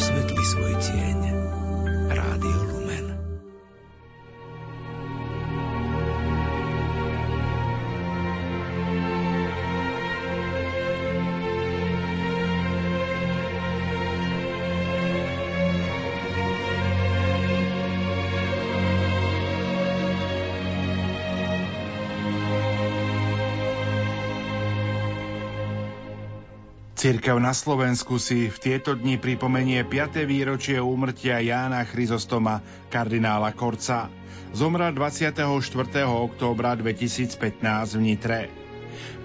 освітли свою тінь. Cirkev na Slovensku si v tieto dni pripomenie 5. výročie úmrtia Jána Chryzostoma, kardinála Korca. Zomrel 24. októbra 2015 v Nitre.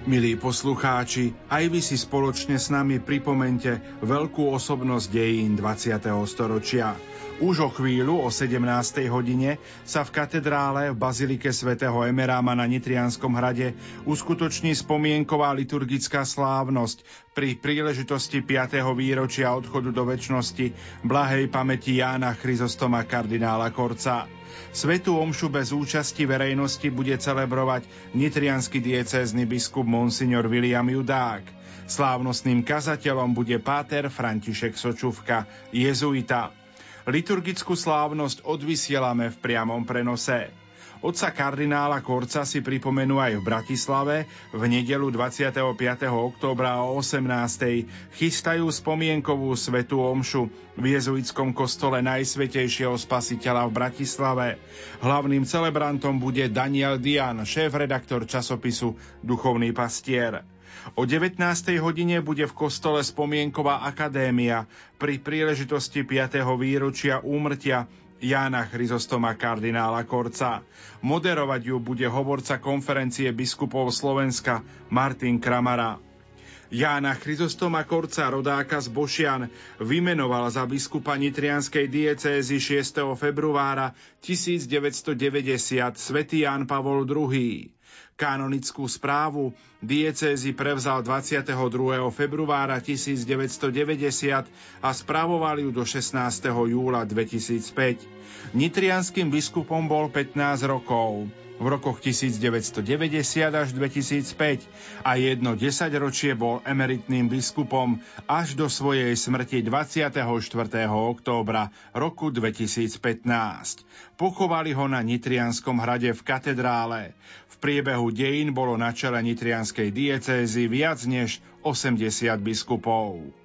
Milí poslucháči, aj vy si spoločne s nami pripomente veľkú osobnosť dejín 20. storočia. Už o chvíľu o 17. hodine sa v katedrále v Bazilike svätého Emeráma na Nitrianskom hrade uskutoční spomienková liturgická slávnosť pri príležitosti 5. výročia odchodu do väčšnosti blahej pamäti Jána Chryzostoma kardinála Korca. Svetú omšu bez účasti verejnosti bude celebrovať nitrianský diecézny biskup Monsignor William Judák. Slávnostným kazateľom bude páter František Sočuvka, jezuita. Liturgickú slávnosť odvysielame v priamom prenose. Otca kardinála Korca si pripomenú aj v Bratislave v nedelu 25. októbra o 18. chystajú spomienkovú svetú omšu v jezuitskom kostole Najsvetejšieho spasiteľa v Bratislave. Hlavným celebrantom bude Daniel Dian, šéf-redaktor časopisu Duchovný pastier. O 19. hodine bude v kostole Spomienková akadémia pri príležitosti 5. výročia úmrtia Jána Chryzostoma kardinála Korca. Moderovať ju bude hovorca konferencie biskupov Slovenska Martin Kramara. Jána Chryzostoma Korca, rodáka z Bošian, vymenoval za biskupa Nitrianskej diecézy 6. februára 1990 svätý Ján Pavol II. Kanonickú správu diecézy prevzal 22. februára 1990 a spravoval ju do 16. júla 2005. Nitrianským biskupom bol 15 rokov v rokoch 1990 až 2005 a jedno desaťročie bol emeritným biskupom až do svojej smrti 24. októbra roku 2015. Pochovali ho na Nitrianskom hrade v katedrále. V priebehu dejín bolo na čele Nitrianskej diecézy viac než 80 biskupov.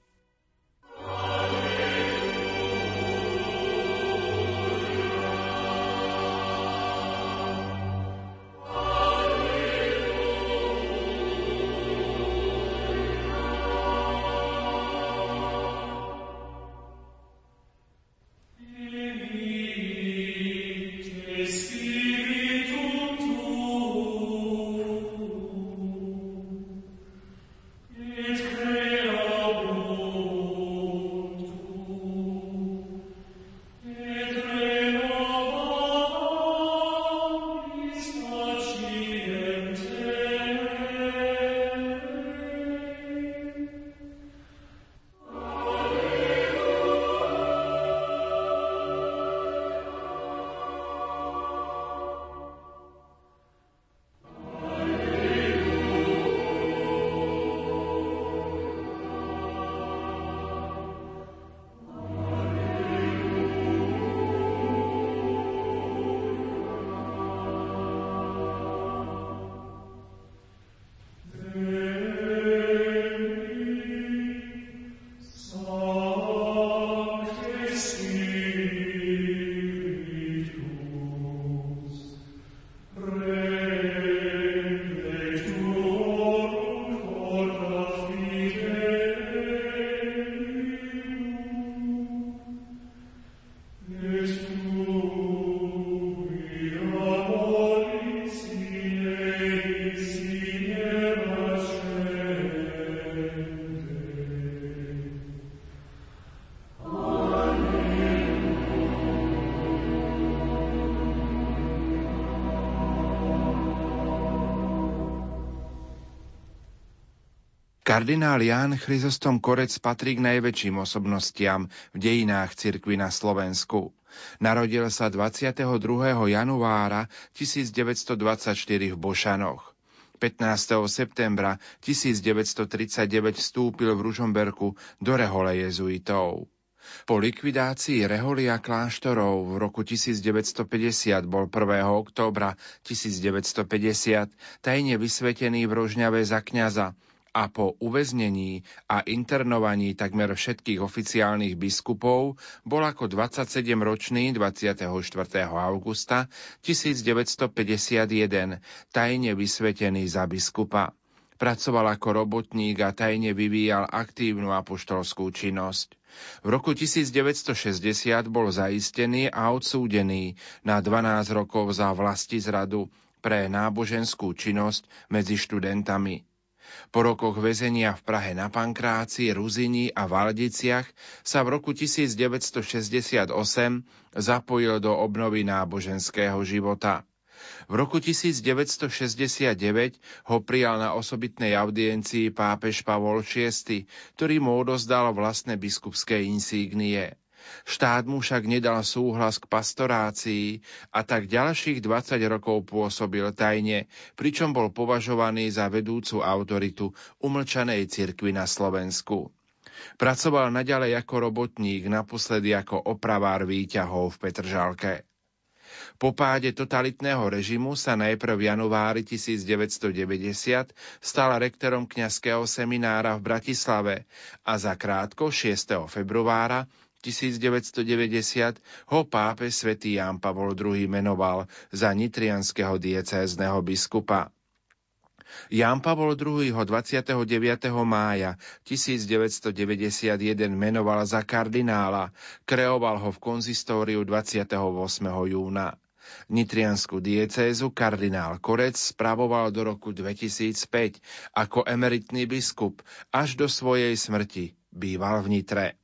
Kardinál Ján Chryzostom Korec patrí k najväčším osobnostiam v dejinách cirkvy na Slovensku. Narodil sa 22. januára 1924 v Bošanoch. 15. septembra 1939 vstúpil v Ružomberku do rehole jezuitov. Po likvidácii reholia kláštorov v roku 1950 bol 1. októbra 1950 tajne vysvetený v Rožňave za kňaza a po uväznení a internovaní takmer všetkých oficiálnych biskupov bol ako 27-ročný 24. augusta 1951 tajne vysvetený za biskupa. Pracoval ako robotník a tajne vyvíjal aktívnu apoštolskú činnosť. V roku 1960 bol zaistený a odsúdený na 12 rokov za vlasti zradu pre náboženskú činnosť medzi študentami. Po rokoch väzenia v Prahe na Pankráci, Ruzini a Valdiciach sa v roku 1968 zapojil do obnovy náboženského života. V roku 1969 ho prijal na osobitnej audiencii pápež Pavol VI, ktorý mu odozdal vlastné biskupské insígnie. Štát mu však nedal súhlas k pastorácii a tak ďalších 20 rokov pôsobil tajne, pričom bol považovaný za vedúcu autoritu umlčanej cirkvy na Slovensku. Pracoval naďalej ako robotník, naposledy ako opravár výťahov v Petržalke. Po páde totalitného režimu sa najprv v januári 1990 stal rektorom kňazského seminára v Bratislave a za krátko 6. februára 1990 ho pápe svätý Ján Pavol II menoval za nitrianského diecézneho biskupa. Ján Pavol II ho 29. mája 1991 menoval za kardinála, kreoval ho v konzistóriu 28. júna. Nitriansku diecézu kardinál Korec spravoval do roku 2005 ako emeritný biskup až do svojej smrti. Býval v Nitre.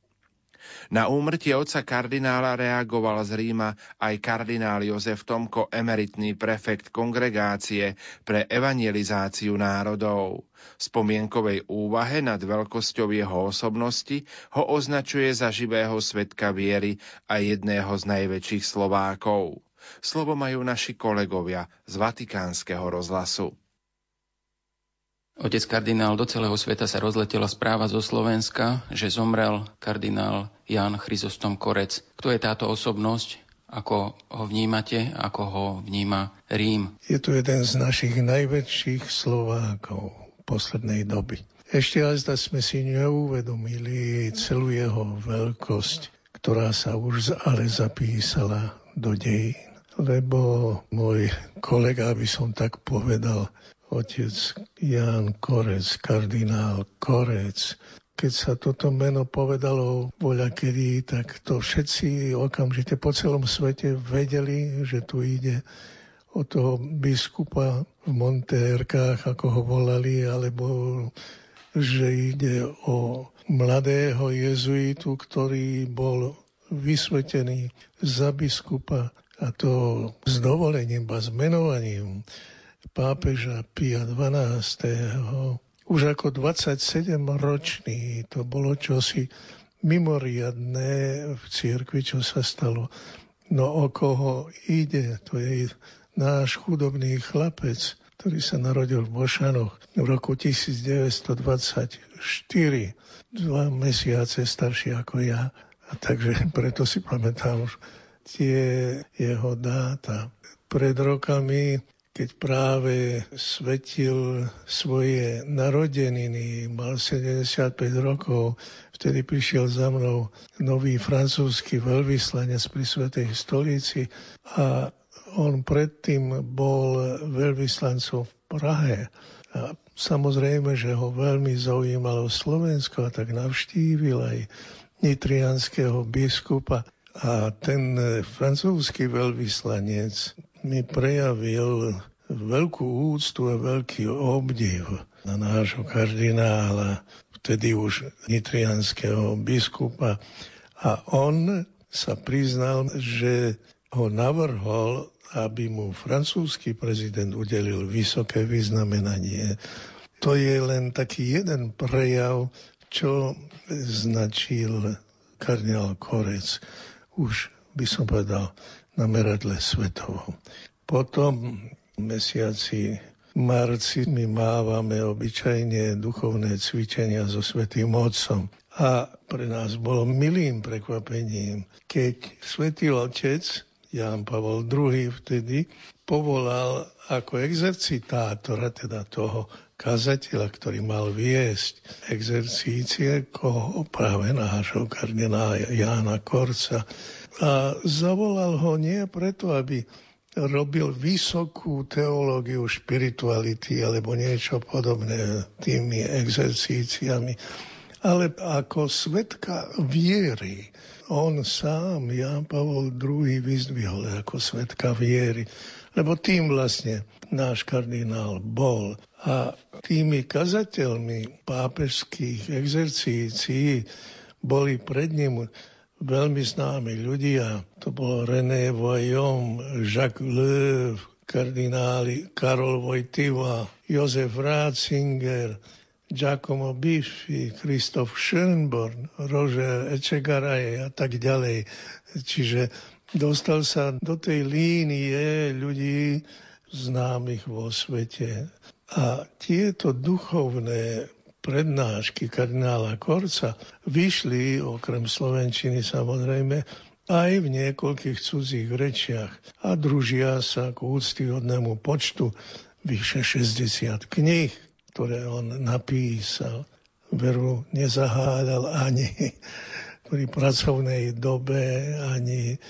Na úmrtie otca kardinála reagoval z Ríma aj kardinál Jozef Tomko, emeritný prefekt kongregácie pre evangelizáciu národov. V spomienkovej úvahe nad veľkosťou jeho osobnosti ho označuje za živého svetka viery a jedného z najväčších Slovákov. Slovo majú naši kolegovia z Vatikánskeho rozhlasu. Otec kardinál, do celého sveta sa rozletela správa zo Slovenska, že zomrel kardinál Jan Chryzostom Korec. Kto je táto osobnosť? Ako ho vnímate? Ako ho vníma Rím? Je to jeden z našich najväčších Slovákov poslednej doby. Ešte raz sme si neuvedomili celú jeho veľkosť, ktorá sa už ale zapísala do dejín. Lebo môj kolega, by som tak povedal, otec Jan Korec, kardinál Korec. Keď sa toto meno povedalo voľa kedy, tak to všetci okamžite po celom svete vedeli, že tu ide o toho biskupa v Montérkách, ako ho volali, alebo že ide o mladého jezuitu, ktorý bol vysvetený za biskupa a to s dovolením a s menovaním pápeža Pia XII. Už ako 27-ročný to bolo čosi mimoriadné v cirkvi, čo sa stalo. No o koho ide, to je náš chudobný chlapec, ktorý sa narodil v Bošanoch v roku 1924, dva mesiace starší ako ja. A takže preto si pamätám už tie jeho dáta. Pred rokami keď práve svetil svoje narodeniny, mal 75 rokov, vtedy prišiel za mnou nový francúzsky veľvyslanec pri Svetej stolici a on predtým bol veľvyslancom v Prahe. A samozrejme, že ho veľmi zaujímalo Slovensko a tak navštívil aj nitrianského biskupa. A ten francúzsky veľvyslanec mi prejavil veľkú úctu a veľký obdiv na nášho kardinála, vtedy už nitrianského biskupa. A on sa priznal, že ho navrhol, aby mu francúzsky prezident udelil vysoké vyznamenanie To je len taký jeden prejav, čo značil kardinál Korec. Už by som povedal na meradle svetovom. Potom mesiaci marci my mávame obyčajne duchovné cvičenia so Svetým Otcom. A pre nás bolo milým prekvapením, keď Svetý Otec Jan Pavol II vtedy povolal ako exercitátora, teda toho kazateľa, ktorý mal viesť exercície, koho práve nášho kardinála Jána Korca. A zavolal ho nie preto, aby robil vysokú teológiu špirituality alebo niečo podobné tými exercíciami, ale ako svetka viery. On sám, Jan Pavol II, vyzdvihol ako svetka viery, lebo tým vlastne náš kardinál bol. A tými kazateľmi pápežských exercícií boli pred ním veľmi známi ľudia. To bolo René Voyom, Jacques Löw, kardináli Karol Vojtiva, Jozef Ratzinger, Giacomo Biffi, Christoph Schönborn, Roger Echegaraje a tak ďalej. Čiže dostal sa do tej línie ľudí známych vo svete. A tieto duchovné prednášky kardinála Korca vyšli, okrem Slovenčiny samozrejme, aj v niekoľkých cudzích rečiach a družia sa k úctyhodnému počtu vyše 60 kníh, ktoré on napísal. Veru nezahádal ani pri pracovnej dobe, ani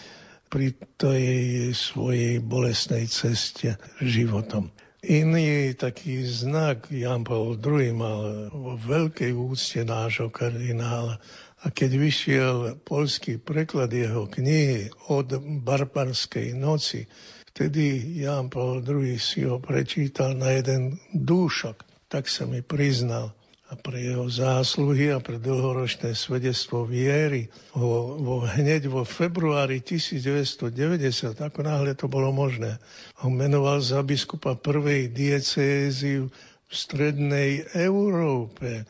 pri tej svojej bolesnej ceste životom. Iný taký znak Jan Paul II mal vo veľkej úcte nášho kardinála. A keď vyšiel polský preklad jeho knihy od barbarskej noci, vtedy Jan Paul II si ho prečítal na jeden dúšok. Tak sa mi priznal a pre jeho zásluhy a pre dlhoročné svedectvo viery ho, vo, hneď vo februári 1990, ako náhle to bolo možné, ho menoval za biskupa prvej diecézy v strednej Európe.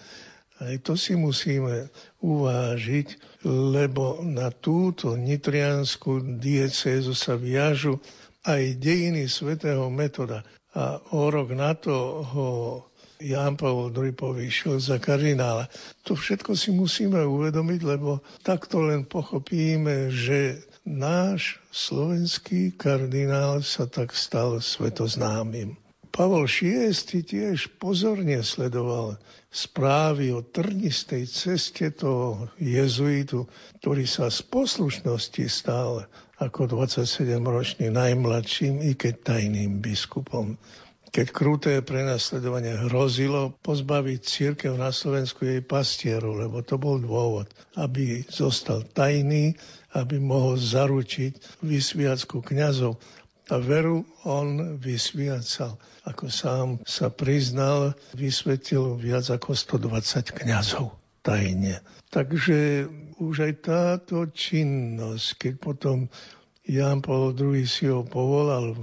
Aj to si musíme uvážiť, lebo na túto nitrianskú diecézu sa viažu aj dejiny svätého metoda. A o rok na to ho Ján Pavol II povýšil za kardinála. To všetko si musíme uvedomiť, lebo takto len pochopíme, že náš slovenský kardinál sa tak stal svetoznámym. Pavol VI tiež pozorne sledoval správy o trnistej ceste toho jezuitu, ktorý sa z poslušnosti stal ako 27-ročný najmladším, i keď tajným biskupom keď kruté prenasledovanie hrozilo pozbaviť církev na Slovensku jej pastieru, lebo to bol dôvod, aby zostal tajný, aby mohol zaručiť vysviacku kňazov. A veru on vysviacal. Ako sám sa priznal, vysvetil viac ako 120 kňazov tajne. Takže už aj táto činnosť, keď potom Jan Paul II si ho povolal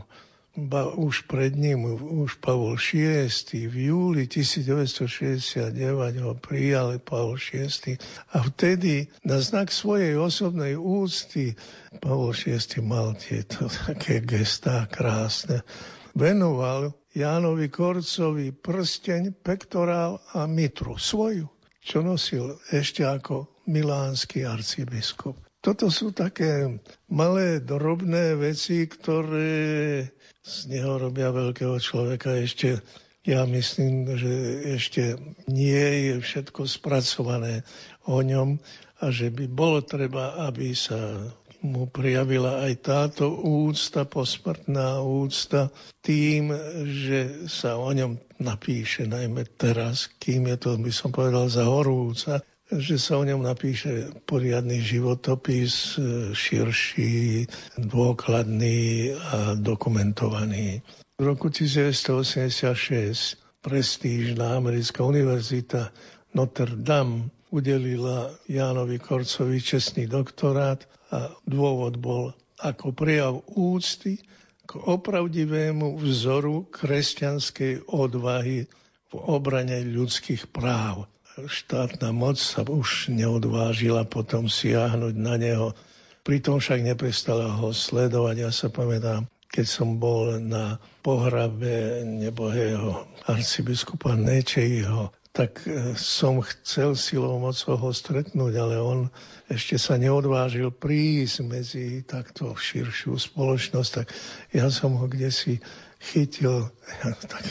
ba už pred ním, už Pavol VI v júli 1969 ho prijal Pavol VI a vtedy na znak svojej osobnej úcty Pavol VI mal tieto také gestá krásne. Venoval Jánovi Korcovi prsteň, pektorál a mitru svoju, čo nosil ešte ako milánsky arcibiskup. Toto sú také malé, drobné veci, ktoré z neho robia veľkého človeka. Ešte, ja myslím, že ešte nie je všetko spracované o ňom a že by bolo treba, aby sa mu prijavila aj táto úcta, posmrtná úcta, tým, že sa o ňom napíše, najmä teraz, kým je to, by som povedal, za horúca, že sa o ňom napíše poriadny životopis, e, širší, dôkladný a dokumentovaný. V roku 1986 prestížna americká univerzita Notre Dame udelila Jánovi Korcovi čestný doktorát a dôvod bol ako prejav úcty k opravdivému vzoru kresťanskej odvahy v obrane ľudských práv. Štátna moc sa už neodvážila potom siahnuť na neho. Pritom však neprestala ho sledovať. Ja sa pamätám, keď som bol na pohrabe nebohého arcibiskupa Nečejho tak e, som chcel silou mocou ho stretnúť, ale on ešte sa neodvážil prísť medzi takto širšiu spoločnosť, tak ja som ho kde si chytil, tak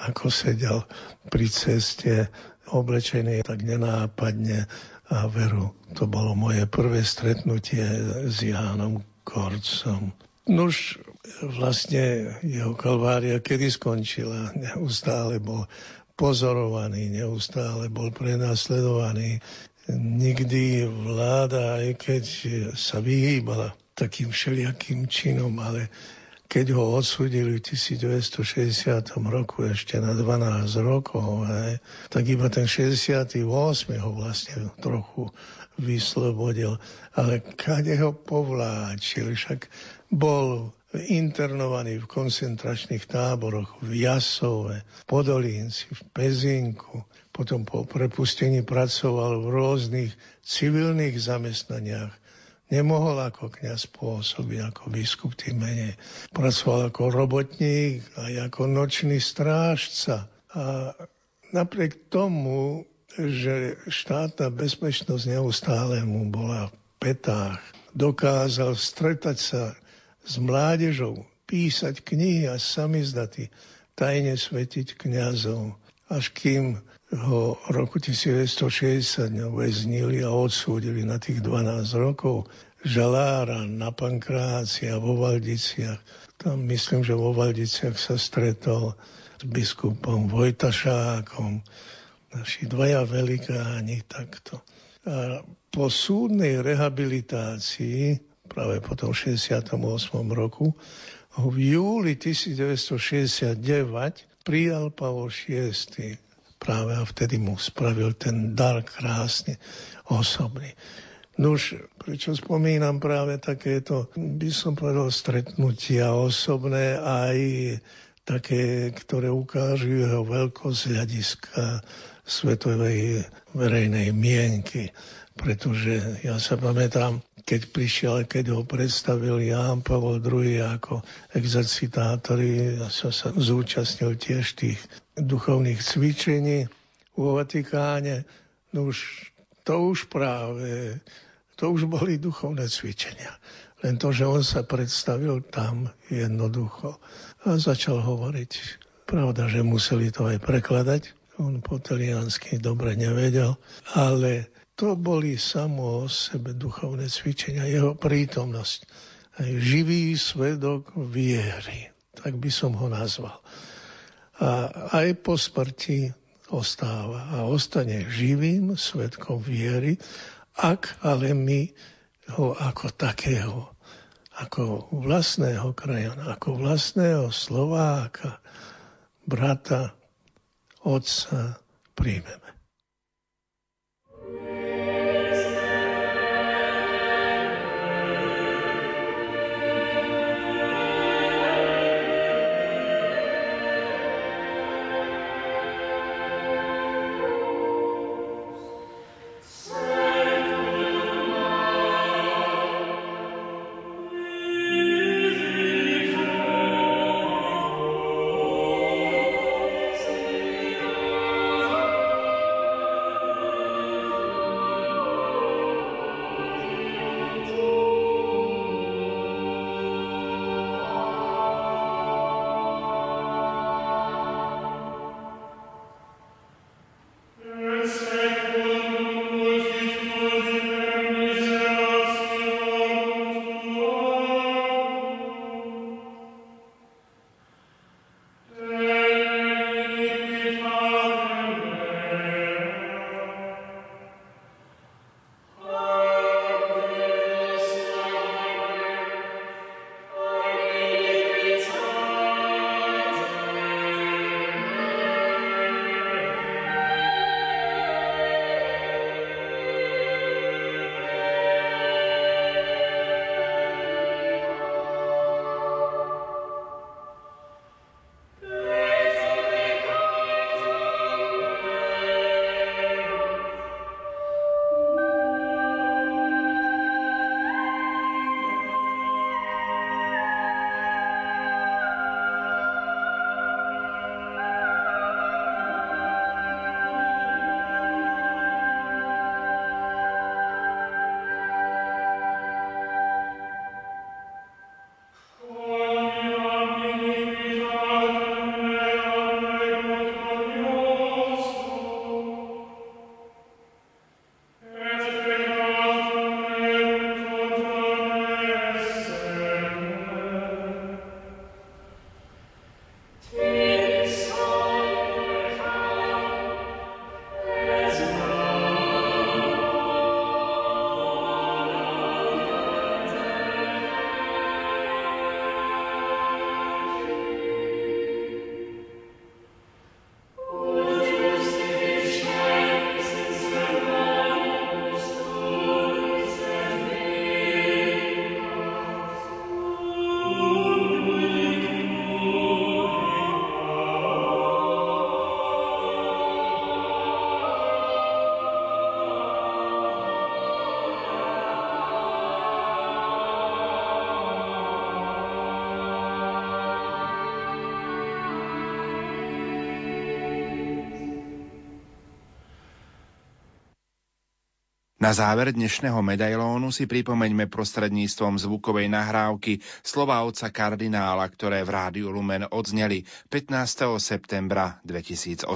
ako sedel pri ceste oblečený tak nenápadne a veru, to bolo moje prvé stretnutie s Jánom Korcom. Nuž, vlastne jeho kalvária kedy skončila, neustále bol pozorovaný, neustále bol prenasledovaný. Nikdy vláda, aj keď sa vyhýbala takým všelijakým činom, ale keď ho odsudili v 1960 roku ešte na 12 rokov, aj, tak iba ten 68. ho vlastne trochu vyslobodil. Ale kade ho povláčil, však bol internovaný v koncentračných táboroch v Jasove, Podolínci, v Pezinku. Potom po prepustení pracoval v rôznych civilných zamestnaniach. Nemohol ako kniaz pôsobiť ako biskup tým menej. Pracoval ako robotník a ako nočný strážca. A napriek tomu, že štátna bezpečnosť neustále mu bola v petách, dokázal stretať sa s mládežou, písať knihy a samizdaty, tajne svetiť kňazov, až kým ho roku 1960 väznili a odsúdili na tých 12 rokov žalára na Pankráci a vo Valdiciach. Tam myslím, že vo Valdiciach sa stretol s biskupom Vojtašákom, naši dvaja velikáni takto. A po súdnej rehabilitácii práve po tom 68. roku, v júli 1969 prijal Pavol VI. Práve a vtedy mu spravil ten dar krásne osobný. Nuž, prečo spomínam práve takéto, by som povedal, stretnutia osobné aj také, ktoré ukážu jeho veľkosť hľadiska svetovej verejnej mienky. Pretože ja sa pamätám, keď prišiel, keď ho predstavil Ján Pavol II ako exercitátori, ja som sa zúčastnil tiež tých duchovných cvičení vo Vatikáne. No už, to už práve, to už boli duchovné cvičenia. Len to, že on sa predstavil tam jednoducho a začal hovoriť. Pravda, že museli to aj prekladať. On po taliansky dobre nevedel, ale to boli samo o sebe duchovné cvičenia, jeho prítomnosť. Živý svedok viery, tak by som ho nazval. A aj po smrti ostáva a ostane živým svedkom viery, ak ale my ho ako takého, ako vlastného krajana, ako vlastného Slováka, brata, otca príjmeme. Na záver dnešného medailónu si pripomeňme prostredníctvom zvukovej nahrávky slova otca kardinála, ktoré v Rádiu Lumen odzneli 15. septembra 2008.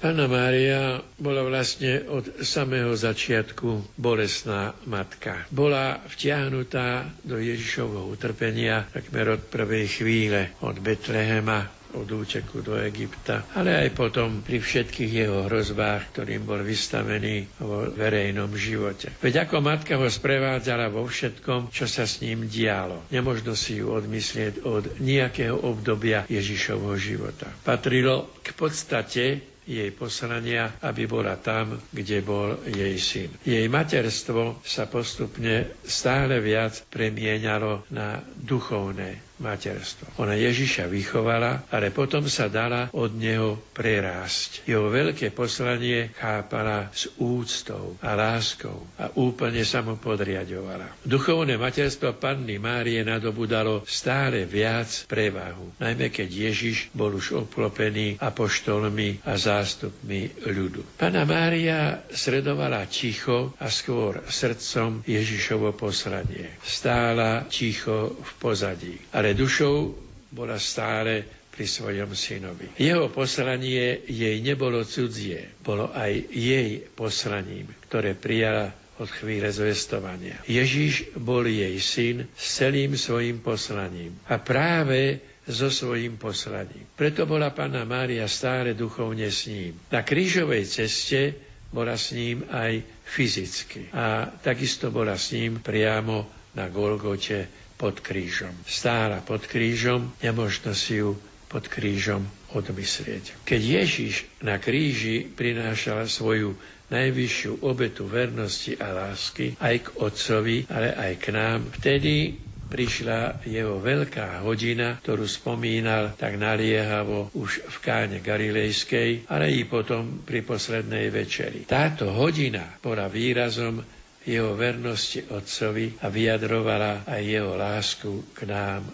Pána Mária bola vlastne od samého začiatku bolesná matka. Bola vtiahnutá do Ježišovho utrpenia takmer od prvej chvíle, od Betlehema od úteku do Egypta, ale aj potom pri všetkých jeho hrozbách, ktorým bol vystavený vo verejnom živote. Veď ako matka ho sprevádzala vo všetkom, čo sa s ním dialo. Nemožno si ju odmyslieť od nejakého obdobia Ježišovho života. Patrilo k podstate jej poslania, aby bola tam, kde bol jej syn. Jej materstvo sa postupne stále viac premieňalo na duchovné materstvo. Ona Ježiša vychovala, ale potom sa dala od neho prerásť. Jeho veľké poslanie chápala s úctou a láskou a úplne sa mu podriadovala. Duchovné materstvo Panny Márie nadobudalo stále viac prevahu, najmä keď Ježiš bol už obklopený apoštolmi a zástupmi ľudu. Pana Mária sredovala ticho a skôr srdcom Ježišovo poslanie. Stála ticho v pozadí, ale ale dušou bola stále pri svojom synovi. Jeho poslanie jej nebolo cudzie, bolo aj jej poslaním, ktoré prijala od chvíle zvestovania. Ježiš bol jej syn s celým svojim poslaním a práve so svojím poslaním. Preto bola Pána Mária stále duchovne s ním. Na krížovej ceste bola s ním aj fyzicky. A takisto bola s ním priamo na Golgote pod krížom. Stála pod krížom, nemožno si ju pod krížom odmyslieť. Keď Ježiš na kríži prinášal svoju najvyššiu obetu vernosti a lásky aj k Otcovi, ale aj k nám, vtedy prišla jeho veľká hodina, ktorú spomínal tak naliehavo už v káne Galilejskej, ale i potom pri poslednej večeri. Táto hodina bola výrazom jeho vernosti Otcovi a vyjadrovala aj jeho lásku k nám,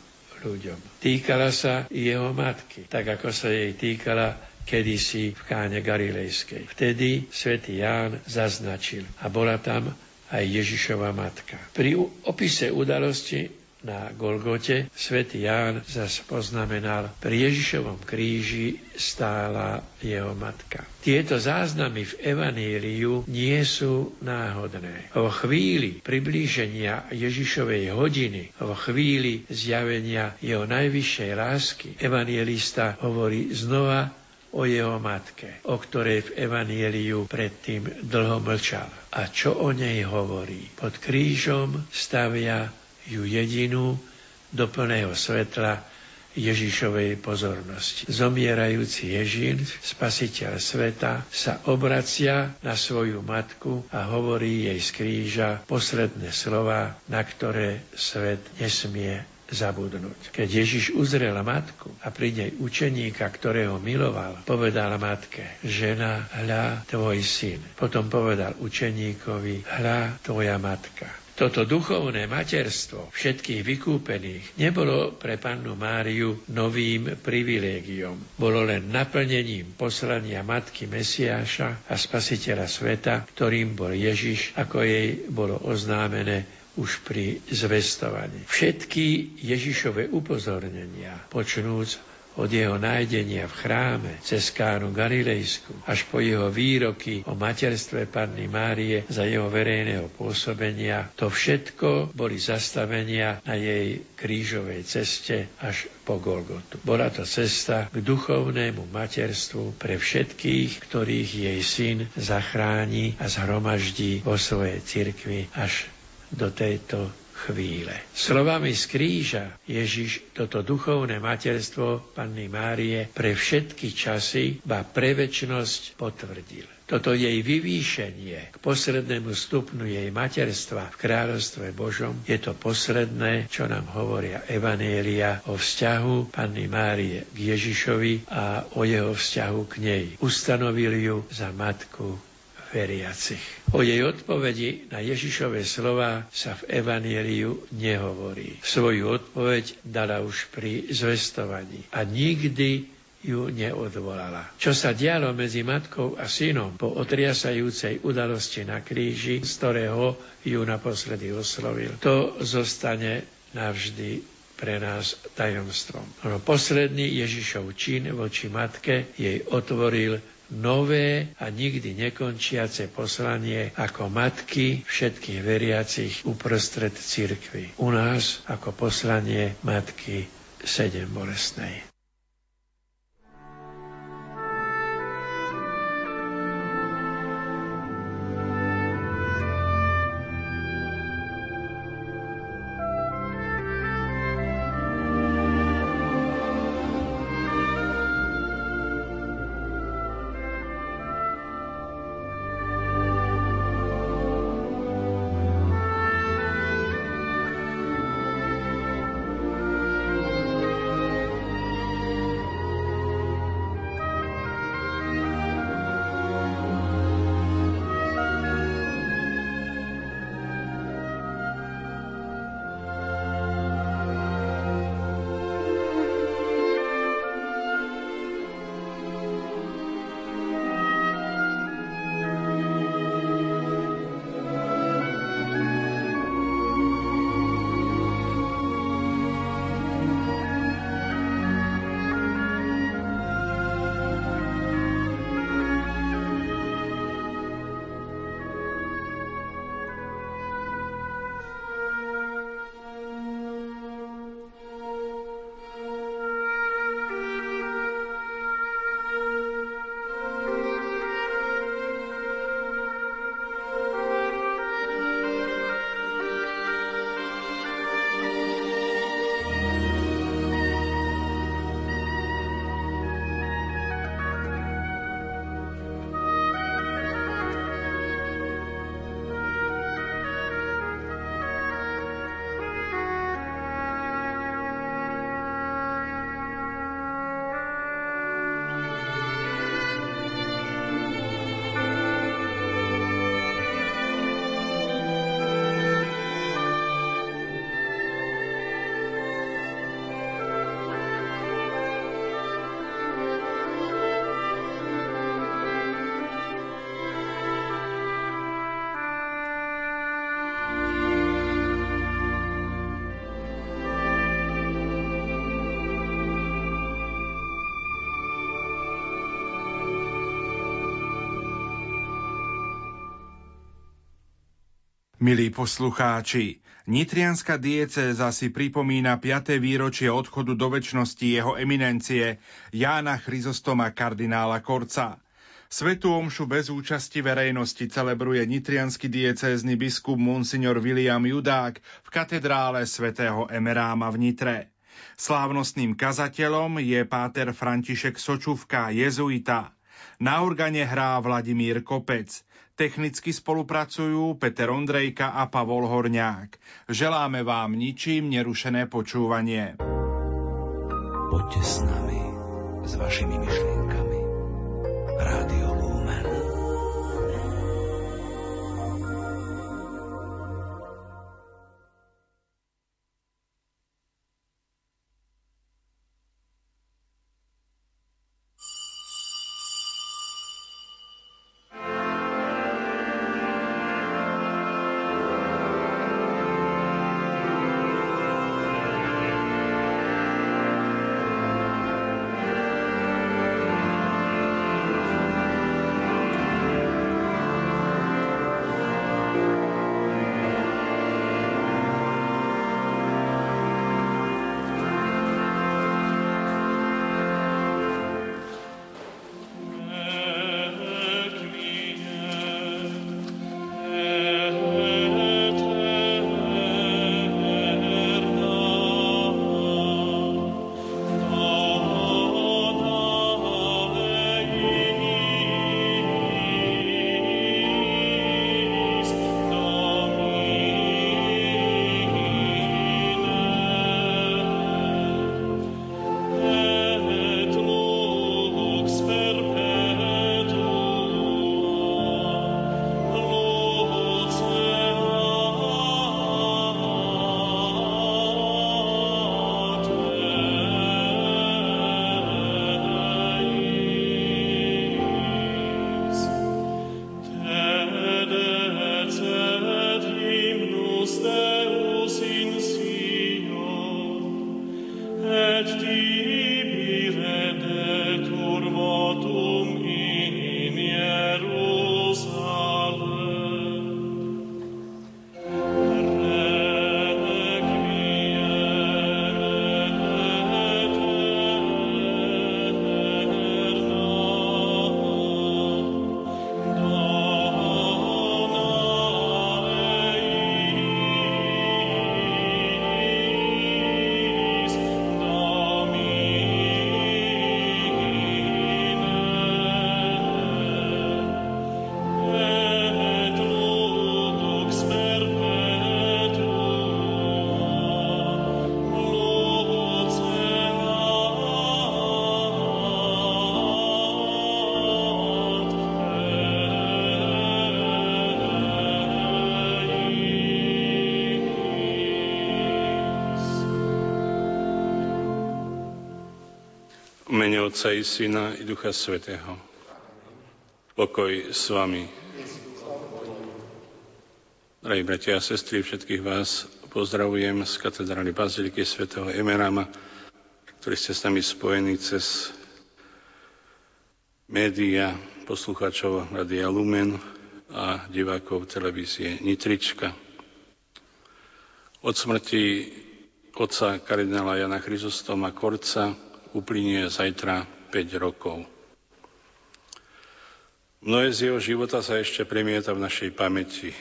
ľuďom. Týkala sa jeho matky, tak ako sa jej týkala kedysi v káne Galilejskej. Vtedy svätý Ján zaznačil a bola tam aj Ježišova matka. Pri opise udalosti na Golgote, svätý Ján zas poznamenal, pri Ježišovom kríži stála jeho matka. Tieto záznamy v Evaníliu nie sú náhodné. O chvíli priblíženia Ježišovej hodiny, o chvíli zjavenia jeho najvyššej lásky, evangelista hovorí znova o jeho matke, o ktorej v Evanieliu predtým dlho mlčal. A čo o nej hovorí? Pod krížom stavia ju jedinú do plného svetla Ježišovej pozornosti. Zomierajúci Ježin, spasiteľ sveta, sa obracia na svoju matku a hovorí jej z kríža posledné slova, na ktoré svet nesmie zabudnúť. Keď Ježiš uzrel matku a pri nej učeníka, ktorého miloval, povedal matke, žena, hľa tvoj syn. Potom povedal učeníkovi, hľa tvoja matka. Toto duchovné materstvo všetkých vykúpených nebolo pre pannu Máriu novým privilégiom. Bolo len naplnením poslania matky Mesiáša a spasiteľa sveta, ktorým bol Ježiš, ako jej bolo oznámené už pri zvestovaní. Všetky Ježišove upozornenia, počnúc od jeho nájdenia v chráme cez Kánu Galilejsku až po jeho výroky o materstve Panny Márie za jeho verejného pôsobenia, to všetko boli zastavenia na jej krížovej ceste až po Golgotu. Bola to cesta k duchovnému materstvu pre všetkých, ktorých jej syn zachráni a zhromaždí vo svojej cirkvi až do tejto chvíle. Slovami z kríža Ježiš toto duchovné materstvo Panny Márie pre všetky časy, ba pre väčnosť potvrdil. Toto jej vyvýšenie k poslednému stupnu jej materstva v kráľovstve Božom je to posledné, čo nám hovoria Evanélia o vzťahu Panny Márie k Ježišovi a o jeho vzťahu k nej. Ustanovil ju za matku veriacich. O jej odpovedi na Ježišové slova sa v Evanieliu nehovorí. Svoju odpoveď dala už pri zvestovaní a nikdy ju neodvolala. Čo sa dialo medzi matkou a synom po otriasajúcej udalosti na kríži, z ktorého ju naposledy oslovil, to zostane navždy pre nás tajomstvom. No, posledný Ježišov čin voči matke jej otvoril nové a nikdy nekončiace poslanie ako matky všetkých veriacich uprostred cirkvy. U nás ako poslanie matky sedem bolestnej. Milí poslucháči, Nitrianská diecéza si pripomína 5. výročie odchodu do väčšnosti jeho eminencie Jána Chryzostoma kardinála Korca. Svetú omšu bez účasti verejnosti celebruje nitrianský diecézny biskup Monsignor William Judák v katedrále svätého Emeráma v Nitre. Slávnostným kazateľom je páter František Sočuvka, jezuita. Na organe hrá Vladimír Kopec. Technicky spolupracujú Peter Ondrejka a Pavol Horňák. Želáme vám ničím nerušené počúvanie. Poďte s nami, s vašimi myšlienkami. Otca i Syna i Ducha Svetého. Pokoj s vami. Drahí bratia a sestry, všetkých vás pozdravujem z katedrály Baziliky svätého Emerama, ktorí ste s nami spojení cez média, poslucháčov Radia Lumen a divákov televízie Nitrička. Od smrti otca kardinála Jana Chryzostoma Korca uplynie zajtra 5 rokov. Mnohé z jeho života sa ešte premieta v našej pamäti.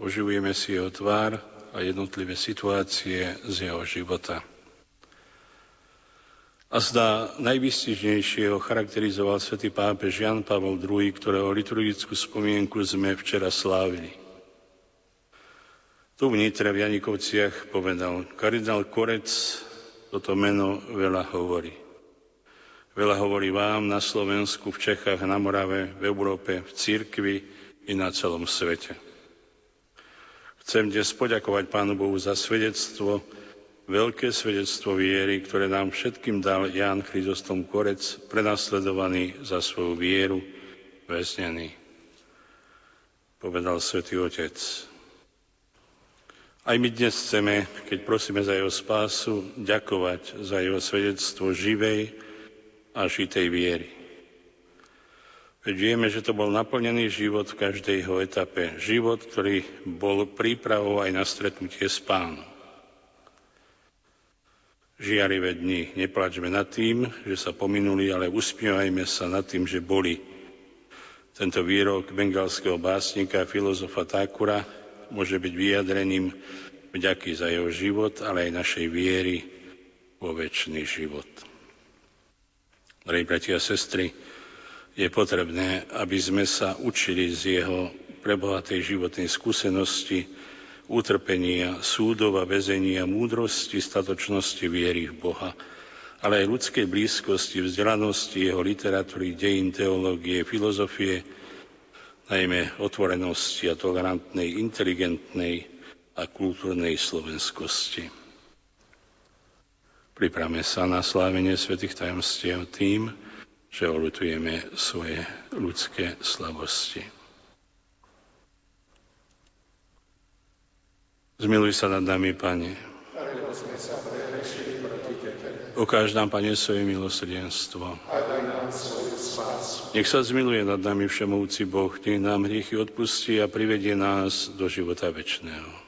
Oživujeme si jeho tvár a jednotlivé situácie z jeho života. A zdá najvystižnejšie ho charakterizoval svätý pápež Jan Pavel II, ktorého liturgickú spomienku sme včera slávili. Tu v Nitre v Janikovciach povedal, kardinál Korec toto meno veľa hovorí. Veľa hovorí vám na Slovensku, v Čechách, na Morave, v Európe, v cirkvi i na celom svete. Chcem dnes poďakovať Pánu Bohu za svedectvo, veľké svedectvo viery, ktoré nám všetkým dal Ján Chryzostom Korec, prenasledovaný za svoju vieru, väznený. Povedal svätý Otec. Aj my dnes chceme, keď prosíme za jeho spásu, ďakovať za jeho svedectvo živej, a žitej viery. Veď vieme, že to bol naplnený život v každej jeho etape. Život, ktorý bol prípravou aj na stretnutie s pánom. Žiarivé dni, neplačme nad tým, že sa pominuli, ale uspievajme sa nad tým, že boli. Tento výrok bengalského básnika a filozofa Takura môže byť vyjadrením vďaky za jeho život, ale aj našej viery vo väčší život. Drahí bratia a sestry, je potrebné, aby sme sa učili z jeho prebohatej životnej skúsenosti, utrpenia, súdov a väzenia, múdrosti, statočnosti viery v Boha, ale aj ľudskej blízkosti, vzdelanosti jeho literatúry, dejín, teológie, filozofie, najmä otvorenosti a tolerantnej, inteligentnej a kultúrnej slovenskosti. Pripravme sa na slávenie svätých tajomstiev tým, že olutujeme svoje ľudské slabosti. Zmiluj sa nad nami, Pane. Ukáž nám, Pane, svoje milosrdenstvo. Nech sa zmiluje nad nami Všemovúci Boh, nech nám hriechy odpustí a privedie nás do života večného.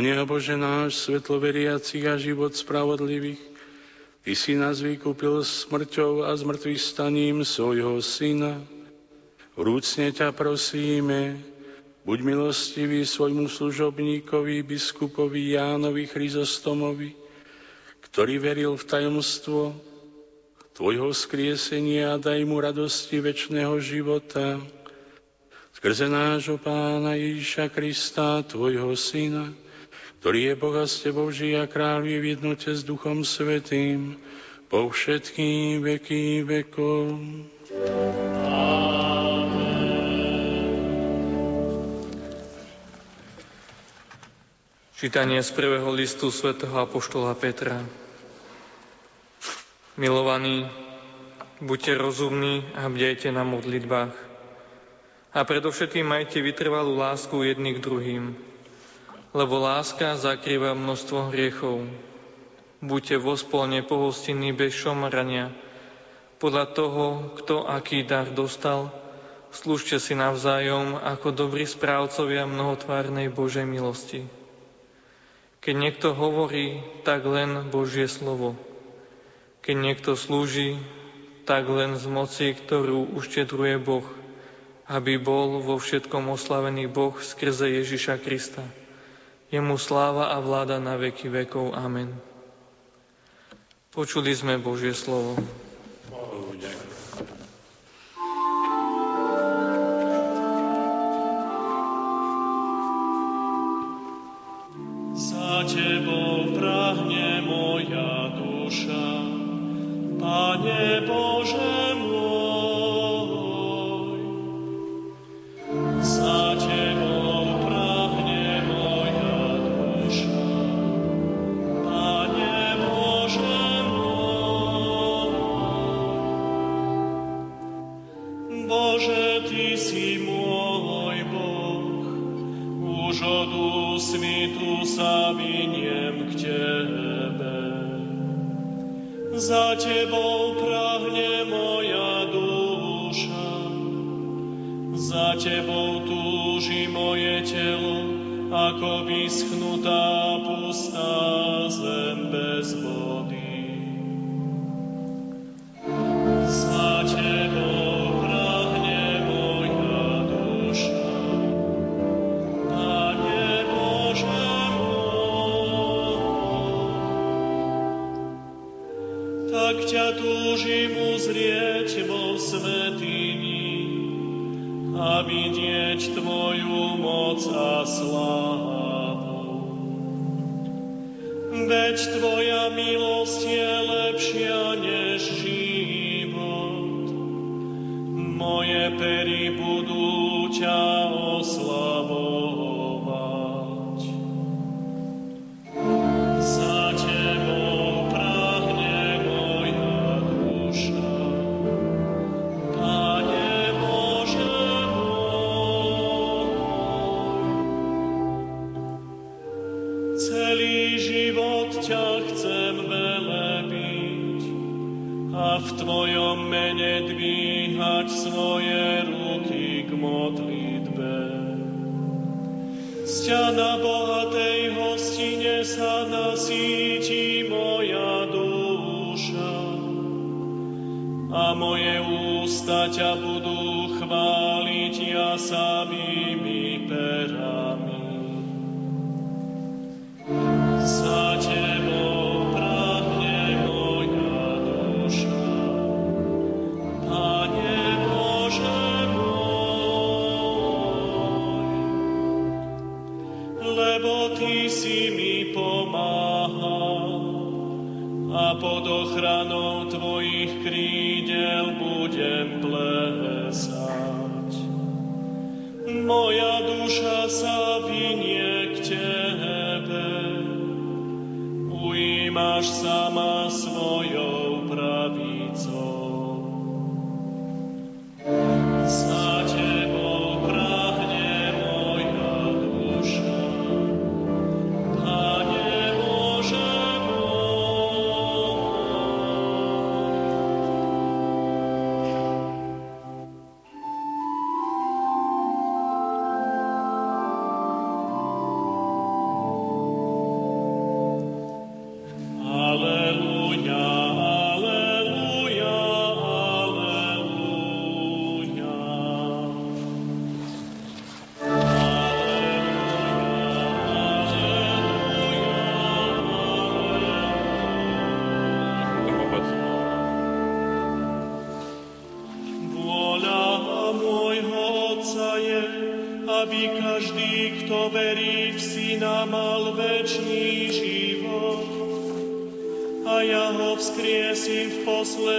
Pane a Bože náš, svetlo veriacich a život spravodlivých, Ty si nás vykúpil smrťou a zmrtvých staním svojho Syna. Vrúcne ťa prosíme, buď milostivý svojmu služobníkovi, biskupovi Jánovi Chryzostomovi, ktorý veril v tajomstvo, Tvojho skriesenia a daj mu radosti väčšného života. Skrze nášho Pána Ježiša Krista, Tvojho Syna, ktorý je Boh a s Tebou žije a kráľuje v jednote s Duchom Svetým, po všetkým veky vekov. Čítanie z prvého listu svätého Apoštola Petra. Milovaní, buďte rozumní a bdejte na modlitbách. A predovšetkým majte vytrvalú lásku jedný k druhým, lebo láska zakrýva množstvo hriechov. Buďte vo spolne pohostinní bez šomarania. Podľa toho, kto aký dar dostal, slúžte si navzájom ako dobrí správcovia mnohotvárnej Božej milosti. Keď niekto hovorí, tak len Božie slovo – keď niekto slúži, tak len z moci, ktorú uštedruje Boh, aby bol vo všetkom oslavený Boh skrze Ježiša Krista. Jemu sláva a vláda na veky vekov. Amen. Počuli sme Božie slovo.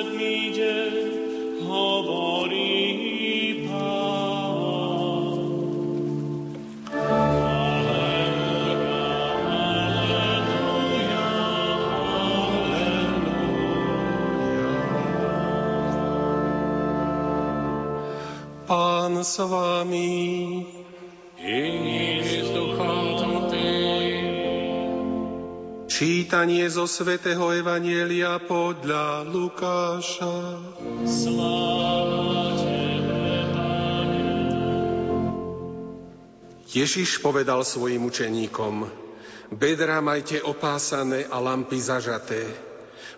Posledný deň, hovorí s vami. Čítanie zo svätého Evanielia podľa Lukáša. Sláva Tebe. Ježiš povedal svojim učeníkom, bedra majte opásané a lampy zažaté.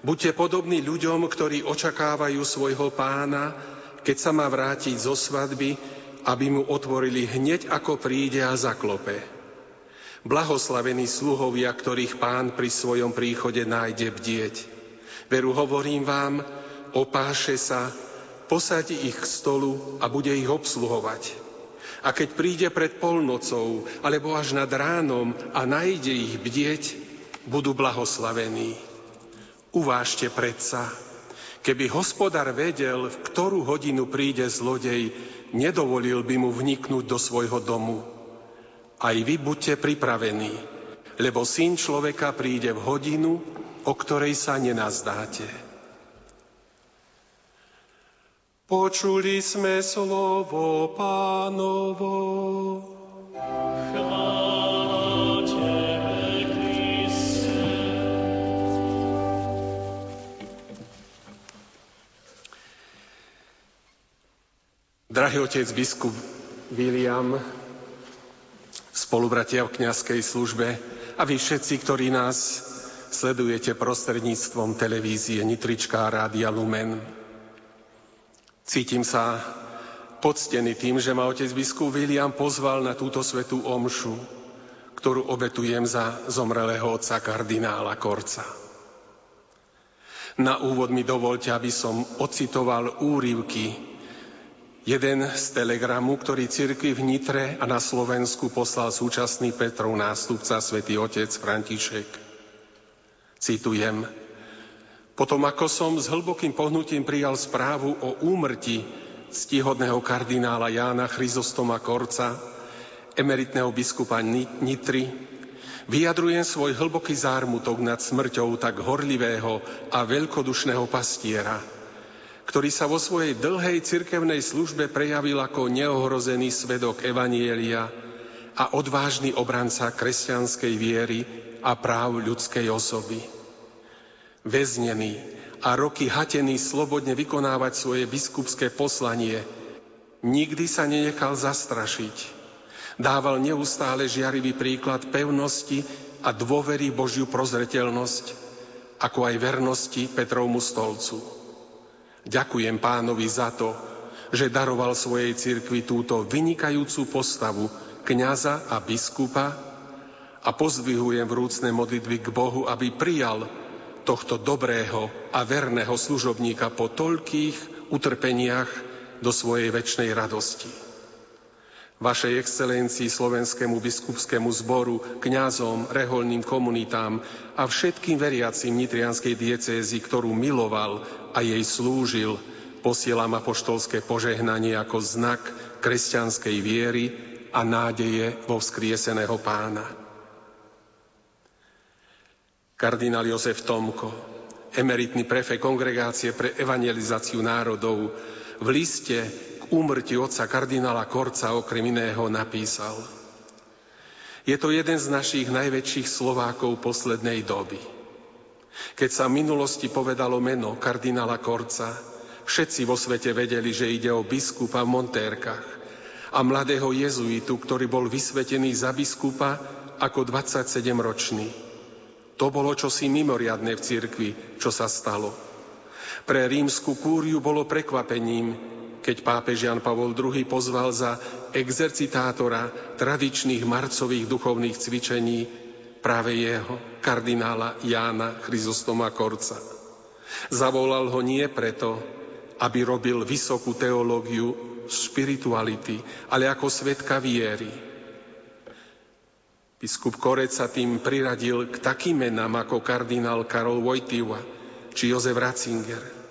Buďte podobní ľuďom, ktorí očakávajú svojho pána, keď sa má vrátiť zo svadby, aby mu otvorili hneď ako príde a zaklope. Blahoslavení sluhovia, ktorých pán pri svojom príchode nájde bdieť. Veru hovorím vám, opáše sa, posadí ich k stolu a bude ich obsluhovať. A keď príde pred polnocou alebo až nad ránom a nájde ich bdieť, budú blahoslavení. Uvážte predsa, keby hospodár vedel, v ktorú hodinu príde zlodej, nedovolil by mu vniknúť do svojho domu. Aj vy buďte pripravení, lebo syn človeka príde v hodinu, o ktorej sa nenazdáte. Počuli sme slovo pánovo. Chvála Tebe. Drahý otec biskup William, spolubratia v kňazskej službe a vy všetci, ktorí nás sledujete prostredníctvom televízie Nitrička a Rádia Lumen. Cítim sa poctený tým, že ma otec biskup William pozval na túto svetú omšu, ktorú obetujem za zomrelého otca kardinála Korca. Na úvod mi dovolte, aby som ocitoval úryvky Jeden z telegramu, ktorý cirkvi v Nitre a na Slovensku poslal súčasný Petrov nástupca, svätý otec František. Citujem. Potom ako som s hlbokým pohnutím prijal správu o úmrti ctihodného kardinála Jána Chryzostoma Korca, emeritného biskupa Nitry, vyjadrujem svoj hlboký zármutok nad smrťou tak horlivého a veľkodušného pastiera, ktorý sa vo svojej dlhej cirkevnej službe prejavil ako neohrozený svedok Evanielia a odvážny obranca kresťanskej viery a práv ľudskej osoby. Väznený a roky hatený slobodne vykonávať svoje biskupské poslanie, nikdy sa nenechal zastrašiť. Dával neustále žiarivý príklad pevnosti a dôvery Božiu prozreteľnosť, ako aj vernosti Petrovmu stolcu. Ďakujem pánovi za to, že daroval svojej cirkvi túto vynikajúcu postavu kňaza a biskupa a pozdvihujem vrúcne modlitby k Bohu, aby prijal tohto dobrého a verného služobníka po toľkých utrpeniach do svojej väčšnej radosti. Vašej excelencii slovenskému biskupskému zboru, kňazom, reholným komunitám a všetkým veriacim nitrianskej diecézy, ktorú miloval a jej slúžil, posielam apoštolské požehnanie ako znak kresťanskej viery a nádeje vo vzkrieseného pána. Kardinál Jozef Tomko, emeritný prefe kongregácie pre evangelizáciu národov, v liste úmrti otca kardinála Korca okrem iného napísal Je to jeden z našich najväčších Slovákov poslednej doby. Keď sa v minulosti povedalo meno kardinála Korca, všetci vo svete vedeli, že ide o biskupa v Montérkach a mladého jezuitu, ktorý bol vysvetený za biskupa ako 27-ročný. To bolo čosi mimoriadne v cirkvi, čo sa stalo. Pre rímsku kúriu bolo prekvapením, keď pápež Jan Pavol II pozval za exercitátora tradičných marcových duchovných cvičení práve jeho, kardinála Jána Chryzostoma Korca. Zavolal ho nie preto, aby robil vysokú teológiu spirituality, ale ako svetka viery. Biskup Korec sa tým priradil k takým menám ako kardinál Karol Vojtiva či Jozef Ratzinger.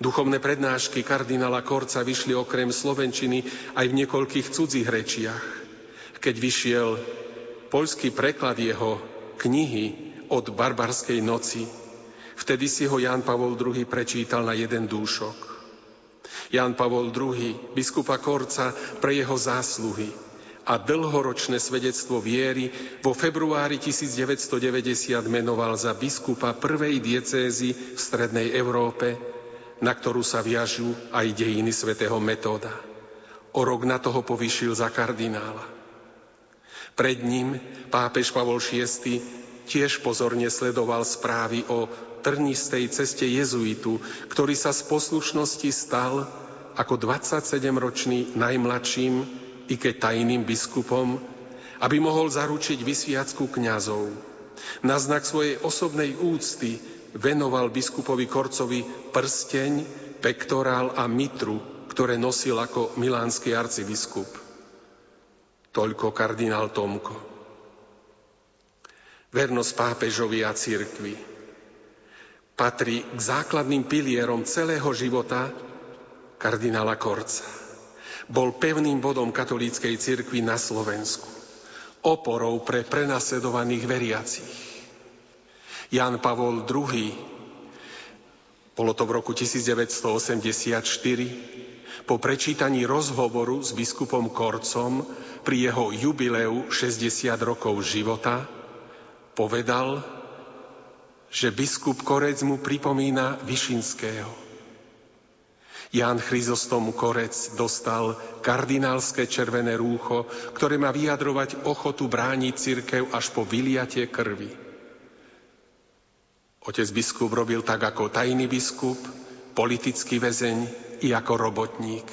Duchovné prednášky kardinála Korca vyšli okrem slovenčiny aj v niekoľkých cudzích rečiach. Keď vyšiel poľský preklad jeho knihy od barbarskej noci, vtedy si ho Jan Pavol II prečítal na jeden dúšok. Jan Pavol II, biskupa Korca, pre jeho zásluhy a dlhoročné svedectvo viery vo februári 1990 menoval za biskupa prvej diecézy v Strednej Európe, na ktorú sa viažú aj dejiny svätého Metóda. O rok na toho povýšil za kardinála. Pred ním pápež Pavol VI tiež pozorne sledoval správy o trnistej ceste jezuitu, ktorý sa z poslušnosti stal ako 27-ročný najmladším, i keď tajným biskupom, aby mohol zaručiť vysviacku kňazov. Na znak svojej osobnej úcty venoval biskupovi Korcovi prsteň, pektorál a mitru, ktoré nosil ako milánsky arcibiskup. Toľko kardinál Tomko. Vernosť pápežovi a cirkvi patrí k základným pilierom celého života kardinála Korca. Bol pevným bodom katolíckej cirkvi na Slovensku. Oporou pre prenasledovaných veriacich. Jan Pavol II, bolo to v roku 1984, po prečítaní rozhovoru s biskupom Korcom pri jeho jubileu 60 rokov života, povedal, že biskup Korec mu pripomína Vyšinského. Ján Chryzostom Korec dostal kardinálske červené rúcho, ktoré má vyjadrovať ochotu brániť cirkev až po vyliatie krvi. Otec biskup robil tak ako tajný biskup, politický väzeň i ako robotník.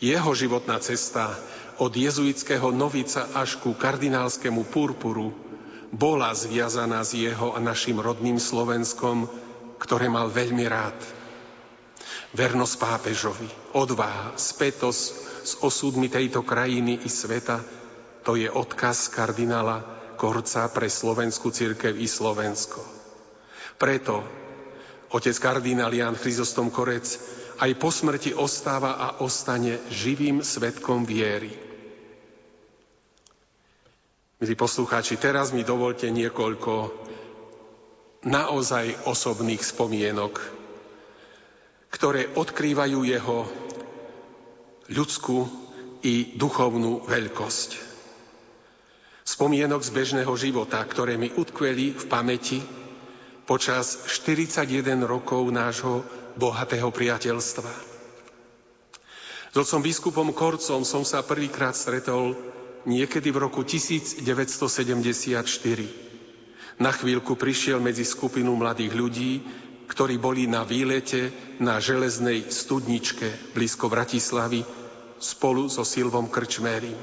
Jeho životná cesta od jezuitského novica až ku kardinálskému purpuru bola zviazaná s jeho a našim rodným Slovenskom, ktoré mal veľmi rád. Vernosť pápežovi, odvaha, spätosť s osudmi tejto krajiny i sveta, to je odkaz kardinála Korca pre slovenskú církev i Slovensko. Preto otec kardinál Jan Chryzostom Korec aj po smrti ostáva a ostane živým svetkom viery. Milí poslucháči, teraz mi dovolte niekoľko naozaj osobných spomienok, ktoré odkrývajú jeho ľudskú i duchovnú veľkosť. Spomienok z bežného života, ktoré mi utkveli v pamäti počas 41 rokov nášho bohatého priateľstva. S otcom biskupom Korcom som sa prvýkrát stretol niekedy v roku 1974. Na chvíľku prišiel medzi skupinu mladých ľudí, ktorí boli na výlete na železnej studničke blízko Bratislavy spolu so Silvom Krčmérim.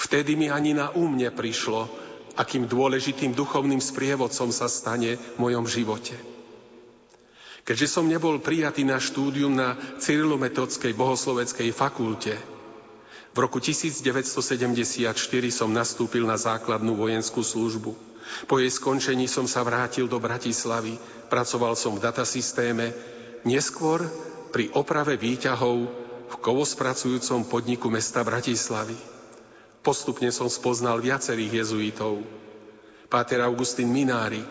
Vtedy mi ani na úmne prišlo, akým dôležitým duchovným sprievodcom sa stane v mojom živote. Keďže som nebol prijatý na štúdium na Cyrilometodskej bohosloveckej fakulte, v roku 1974 som nastúpil na základnú vojenskú službu. Po jej skončení som sa vrátil do Bratislavy, pracoval som v datasystéme, neskôr pri oprave výťahov v kovospracujúcom podniku mesta Bratislavy. Postupne som spoznal viacerých jezuitov. Páter Augustín Minárik,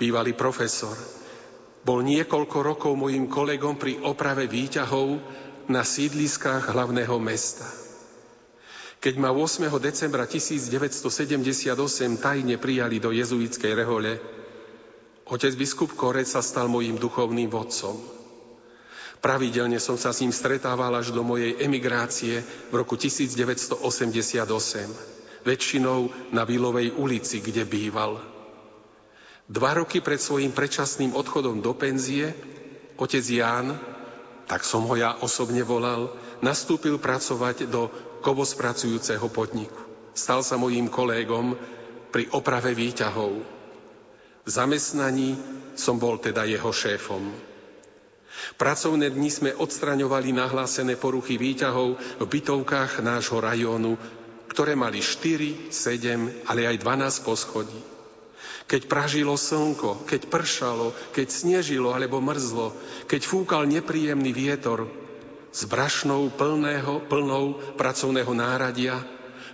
bývalý profesor, bol niekoľko rokov mojim kolegom pri oprave výťahov na sídliskách hlavného mesta. Keď ma 8. decembra 1978 tajne prijali do jezuitskej rehole, otec biskup Korec sa stal mojim duchovným vodcom. Pravidelne som sa s ním stretával až do mojej emigrácie v roku 1988, väčšinou na Vilovej ulici, kde býval. Dva roky pred svojim predčasným odchodom do penzie otec Ján tak som ho ja osobne volal, nastúpil pracovať do kovospracujúceho podniku. Stal sa mojím kolégom pri oprave výťahov. V zamestnaní som bol teda jeho šéfom. Pracovné dni sme odstraňovali nahlásené poruchy výťahov v bytovkách nášho rajónu, ktoré mali 4, 7, ale aj 12 poschodí. Keď pražilo slnko, keď pršalo, keď snežilo alebo mrzlo, keď fúkal nepríjemný vietor, s brašnou plného, plnou pracovného náradia,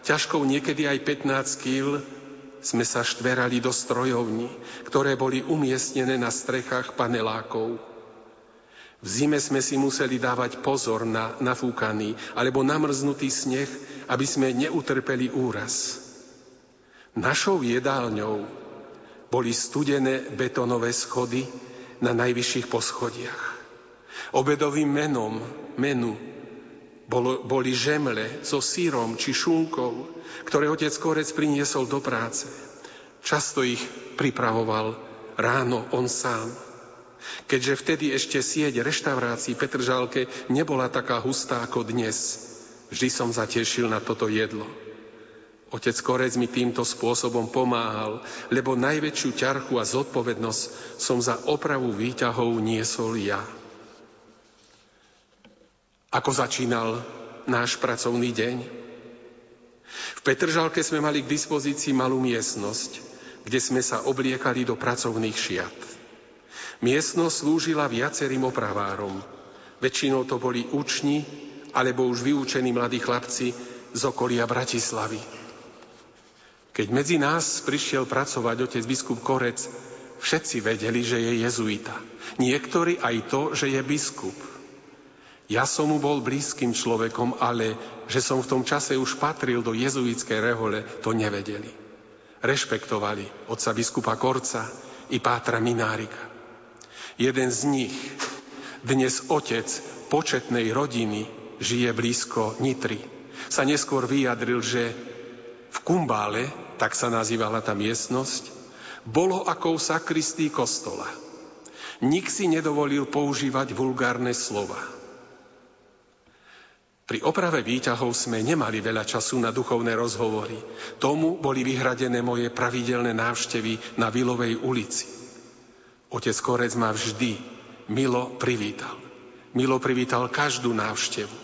ťažkou niekedy aj 15 kg, sme sa štverali do strojovní, ktoré boli umiestnené na strechách panelákov. V zime sme si museli dávať pozor na nafúkaný alebo namrznutý sneh, aby sme neutrpeli úraz. Našou jedálňou boli studené betónové schody na najvyšších poschodiach. Obedovým menom, menu bolo, boli žemle so sírom či šunkou, ktoré otec Korec priniesol do práce. Často ich pripravoval ráno on sám. Keďže vtedy ešte sieť reštaurácií Petržalke nebola taká hustá ako dnes, vždy som zatešil na toto jedlo. Otec Korec mi týmto spôsobom pomáhal, lebo najväčšiu ťarchu a zodpovednosť som za opravu výťahov niesol ja. Ako začínal náš pracovný deň? V Petržalke sme mali k dispozícii malú miestnosť, kde sme sa obliekali do pracovných šiat. Miestnosť slúžila viacerým opravárom. Väčšinou to boli učni alebo už vyučení mladí chlapci z okolia Bratislavy. Keď medzi nás prišiel pracovať otec biskup Korec, všetci vedeli, že je jezuita. Niektorí aj to, že je biskup. Ja som mu bol blízkym človekom, ale že som v tom čase už patril do jezuitskej rehole, to nevedeli. Rešpektovali otca biskupa Korca i pátra Minárika. Jeden z nich, dnes otec početnej rodiny, žije blízko Nitry, sa neskôr vyjadril, že v Kumbále tak sa nazývala tá miestnosť, bolo ako sakristí kostola. Nik si nedovolil používať vulgárne slova. Pri oprave výťahov sme nemali veľa času na duchovné rozhovory. Tomu boli vyhradené moje pravidelné návštevy na Vilovej ulici. Otec Korec ma vždy milo privítal. Milo privítal každú návštevu.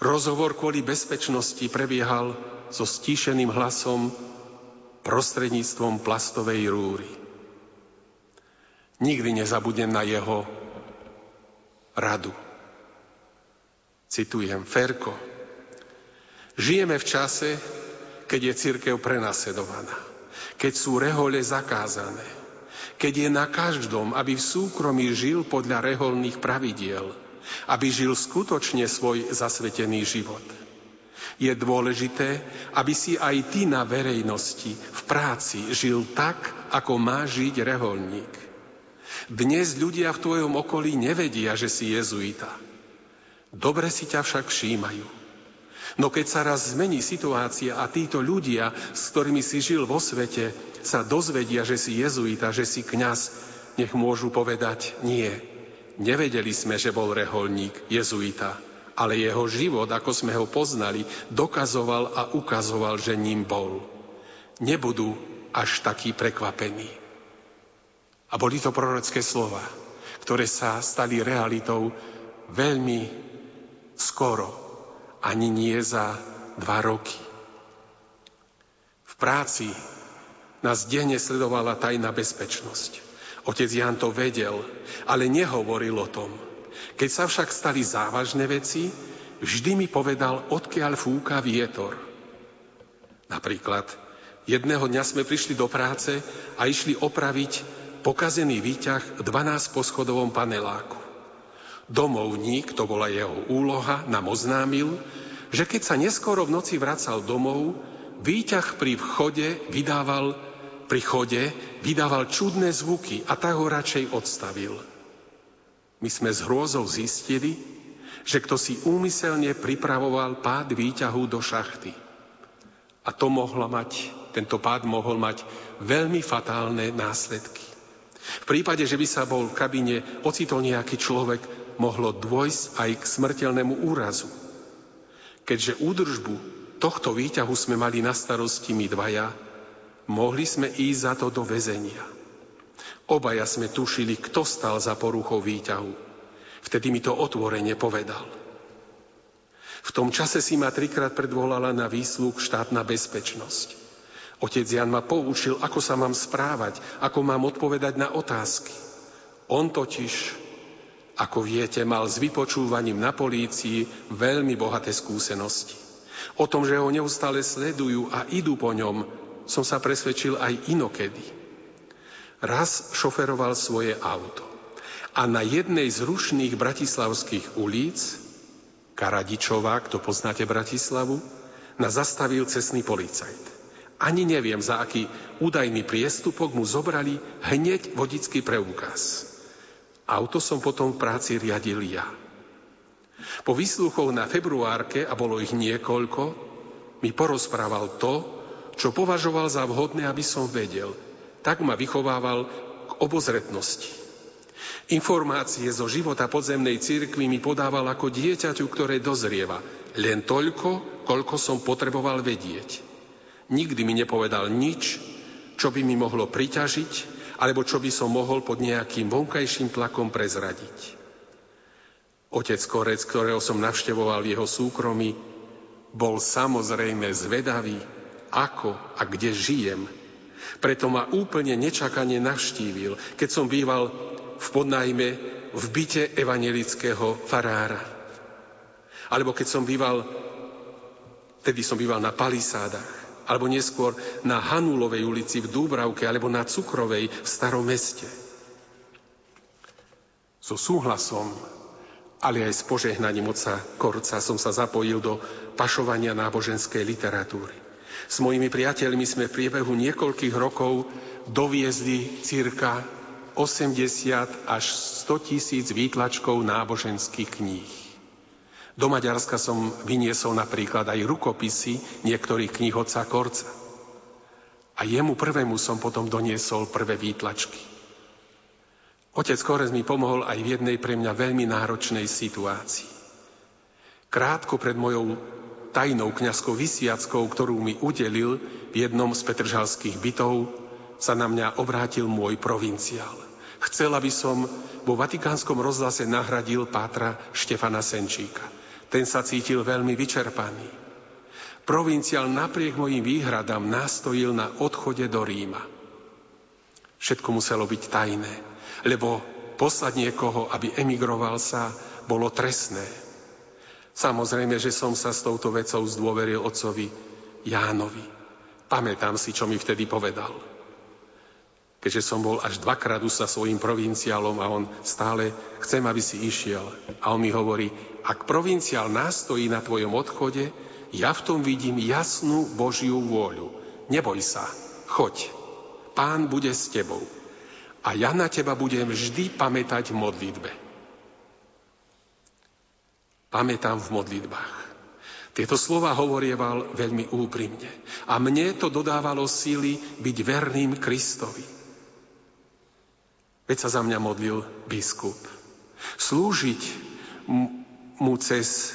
Rozhovor kvôli bezpečnosti prebiehal so stíšeným hlasom prostredníctvom plastovej rúry. Nikdy nezabudnem na jeho radu. Citujem Ferko. Žijeme v čase, keď je církev prenasledovaná, keď sú rehole zakázané, keď je na každom, aby v súkromí žil podľa reholných pravidiel, aby žil skutočne svoj zasvetený život – je dôležité, aby si aj ty na verejnosti, v práci žil tak, ako má žiť reholník. Dnes ľudia v tvojom okolí nevedia, že si jezuita. Dobre si ťa však všímajú. No keď sa raz zmení situácia a títo ľudia, s ktorými si žil vo svete, sa dozvedia, že si jezuita, že si kňaz, nech môžu povedať nie. Nevedeli sme, že bol reholník, jezuita ale jeho život, ako sme ho poznali, dokazoval a ukazoval, že ním bol. Nebudú až takí prekvapení. A boli to prorocké slova, ktoré sa stali realitou veľmi skoro, ani nie za dva roky. V práci nás denne sledovala tajná bezpečnosť. Otec Jan to vedel, ale nehovoril o tom. Keď sa však stali závažné veci, vždy mi povedal, odkiaľ fúka vietor. Napríklad, jedného dňa sme prišli do práce a išli opraviť pokazený výťah v 12 poschodovom paneláku. Domovník, to bola jeho úloha, nám oznámil, že keď sa neskoro v noci vracal domov, výťah pri vchode vydával pri chode vydával čudné zvuky a tak ho radšej odstavil. My sme s hrôzou zistili, že kto si úmyselne pripravoval pád výťahu do šachty. A to mohlo mať, tento pád mohol mať veľmi fatálne následky. V prípade, že by sa bol v kabine ocitol nejaký človek, mohlo dôjsť aj k smrteľnému úrazu. Keďže údržbu tohto výťahu sme mali na starosti my dvaja, mohli sme ísť za to do väzenia. Obaja sme tušili, kto stal za poruchou výťahu. Vtedy mi to otvorene povedal. V tom čase si ma trikrát predvolala na výsluh štátna bezpečnosť. Otec Jan ma poučil, ako sa mám správať, ako mám odpovedať na otázky. On totiž, ako viete, mal s vypočúvaním na polícii veľmi bohaté skúsenosti. O tom, že ho neustále sledujú a idú po ňom, som sa presvedčil aj inokedy. Raz šoferoval svoje auto a na jednej z rušných bratislavských ulic, Karadičová, kto poznáte Bratislavu, nás zastavil cestný policajt. Ani neviem, za aký údajný priestupok mu zobrali hneď vodický preukaz. Auto som potom v práci riadil ja. Po výsluchoch na februárke, a bolo ich niekoľko, mi porozprával to, čo považoval za vhodné, aby som vedel. Tak ma vychovával k obozretnosti. Informácie zo života podzemnej cirkvi mi podával ako dieťaťu, ktoré dozrieva. Len toľko, koľko som potreboval vedieť. Nikdy mi nepovedal nič, čo by mi mohlo priťažiť, alebo čo by som mohol pod nejakým vonkajším tlakom prezradiť. Otec Korec, ktorého som navštevoval jeho súkromí, bol samozrejme zvedavý, ako a kde žijem. Preto ma úplne nečakane navštívil, keď som býval v podnajme v byte evangelického farára. Alebo keď som býval, tedy som býval na palisádach, alebo neskôr na Hanulovej ulici v Dúbravke, alebo na Cukrovej v Starom meste. So súhlasom ale aj s požehnaním oca Korca som sa zapojil do pašovania náboženskej literatúry. S mojimi priateľmi sme v priebehu niekoľkých rokov doviezli cirka 80 až 100 tisíc výtlačkov náboženských kníh. Do Maďarska som vyniesol napríklad aj rukopisy niektorých kníh oca Korca. A jemu prvému som potom doniesol prvé výtlačky. Otec Korec mi pomohol aj v jednej pre mňa veľmi náročnej situácii. Krátko pred mojou tajnou kňazskou vysiackou, ktorú mi udelil v jednom z petržalských bytov, sa na mňa obrátil môj provinciál. Chcel, aby som vo Vatikánskom rozhlase nahradil pátra Štefana Senčíka. Ten sa cítil veľmi vyčerpaný. Provinciál napriek mojim výhradám nastojil na odchode do Ríma. Všetko muselo byť tajné lebo poslať niekoho, aby emigroval sa, bolo trestné. Samozrejme, že som sa s touto vecou zdôveril otcovi Jánovi. Pamätám si, čo mi vtedy povedal. Keďže som bol až dvakrát už sa svojim provinciálom a on stále, chcem, aby si išiel. A on mi hovorí, ak provinciál nastojí na tvojom odchode, ja v tom vidím jasnú Božiu vôľu. Neboj sa, choď. Pán bude s tebou a ja na teba budem vždy pamätať v modlitbe. Pamätám v modlitbách. Tieto slova hovorieval veľmi úprimne. A mne to dodávalo síly byť verným Kristovi. Veď sa za mňa modlil biskup. Slúžiť mu cez